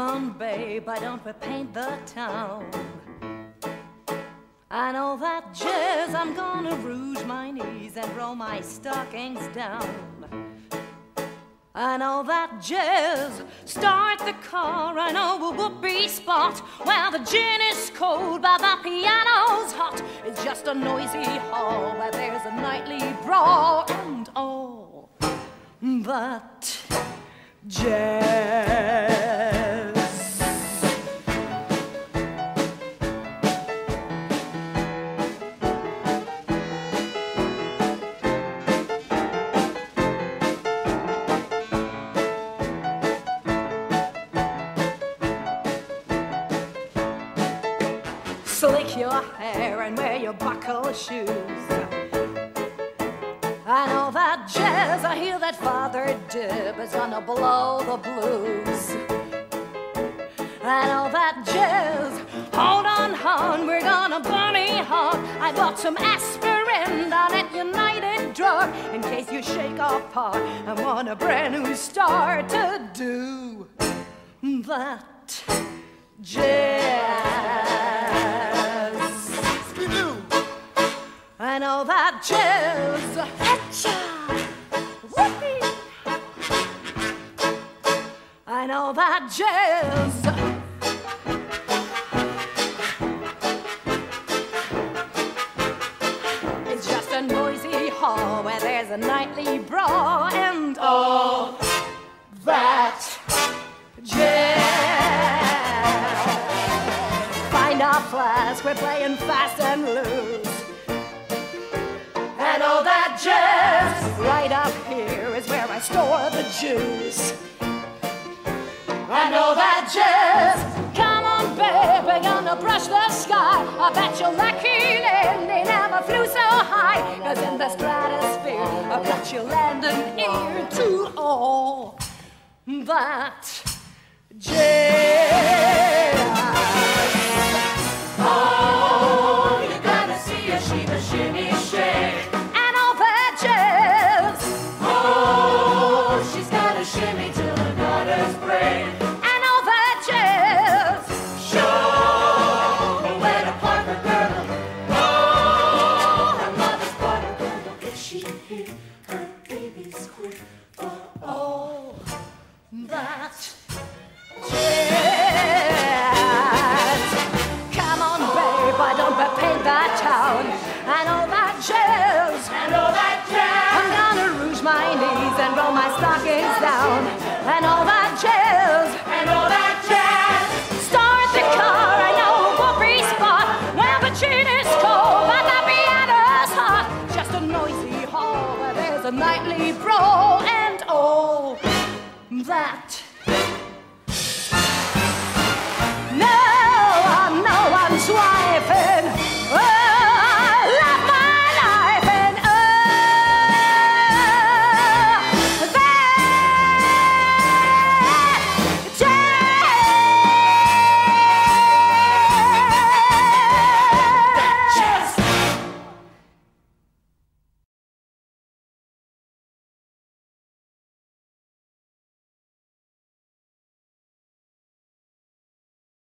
Come on, babe, why don't we paint the town? I know that jazz, I'm gonna rouge my knees and roll my stockings down. I know that jazz, start the car, I know a whoopee spot where the gin is cold but the piano's hot. It's just a noisy hall where there's a nightly brawl and all that jazz. Slick your hair and wear your buckle shoes. I know that jazz, I hear that Father Dip is gonna blow the blues. I know that jazz, hold on, hon, we're gonna bunny hug. I bought some aspirin down at United Drug in case you shake apart and want a brand new start to do that jazz. Jazz. Etcha! Whoopee! I know that jazz. It's just a noisy hall where there's a nightly brawl and all that jazz. Find our flask, we're playing fast and loose. And all that jazz, come on, we're gonna brush the sky. I bet you're Lucky Lindy never flew so high. Cause in the stratosphere, I bet you landing here to all that jazz. And roll my stockings down. And all that jazz. And all that jazz. Start the car, I know whoopee spot where the gin is cold, but the piano's hot. Just a noisy hall where there's a nightly brawl and all that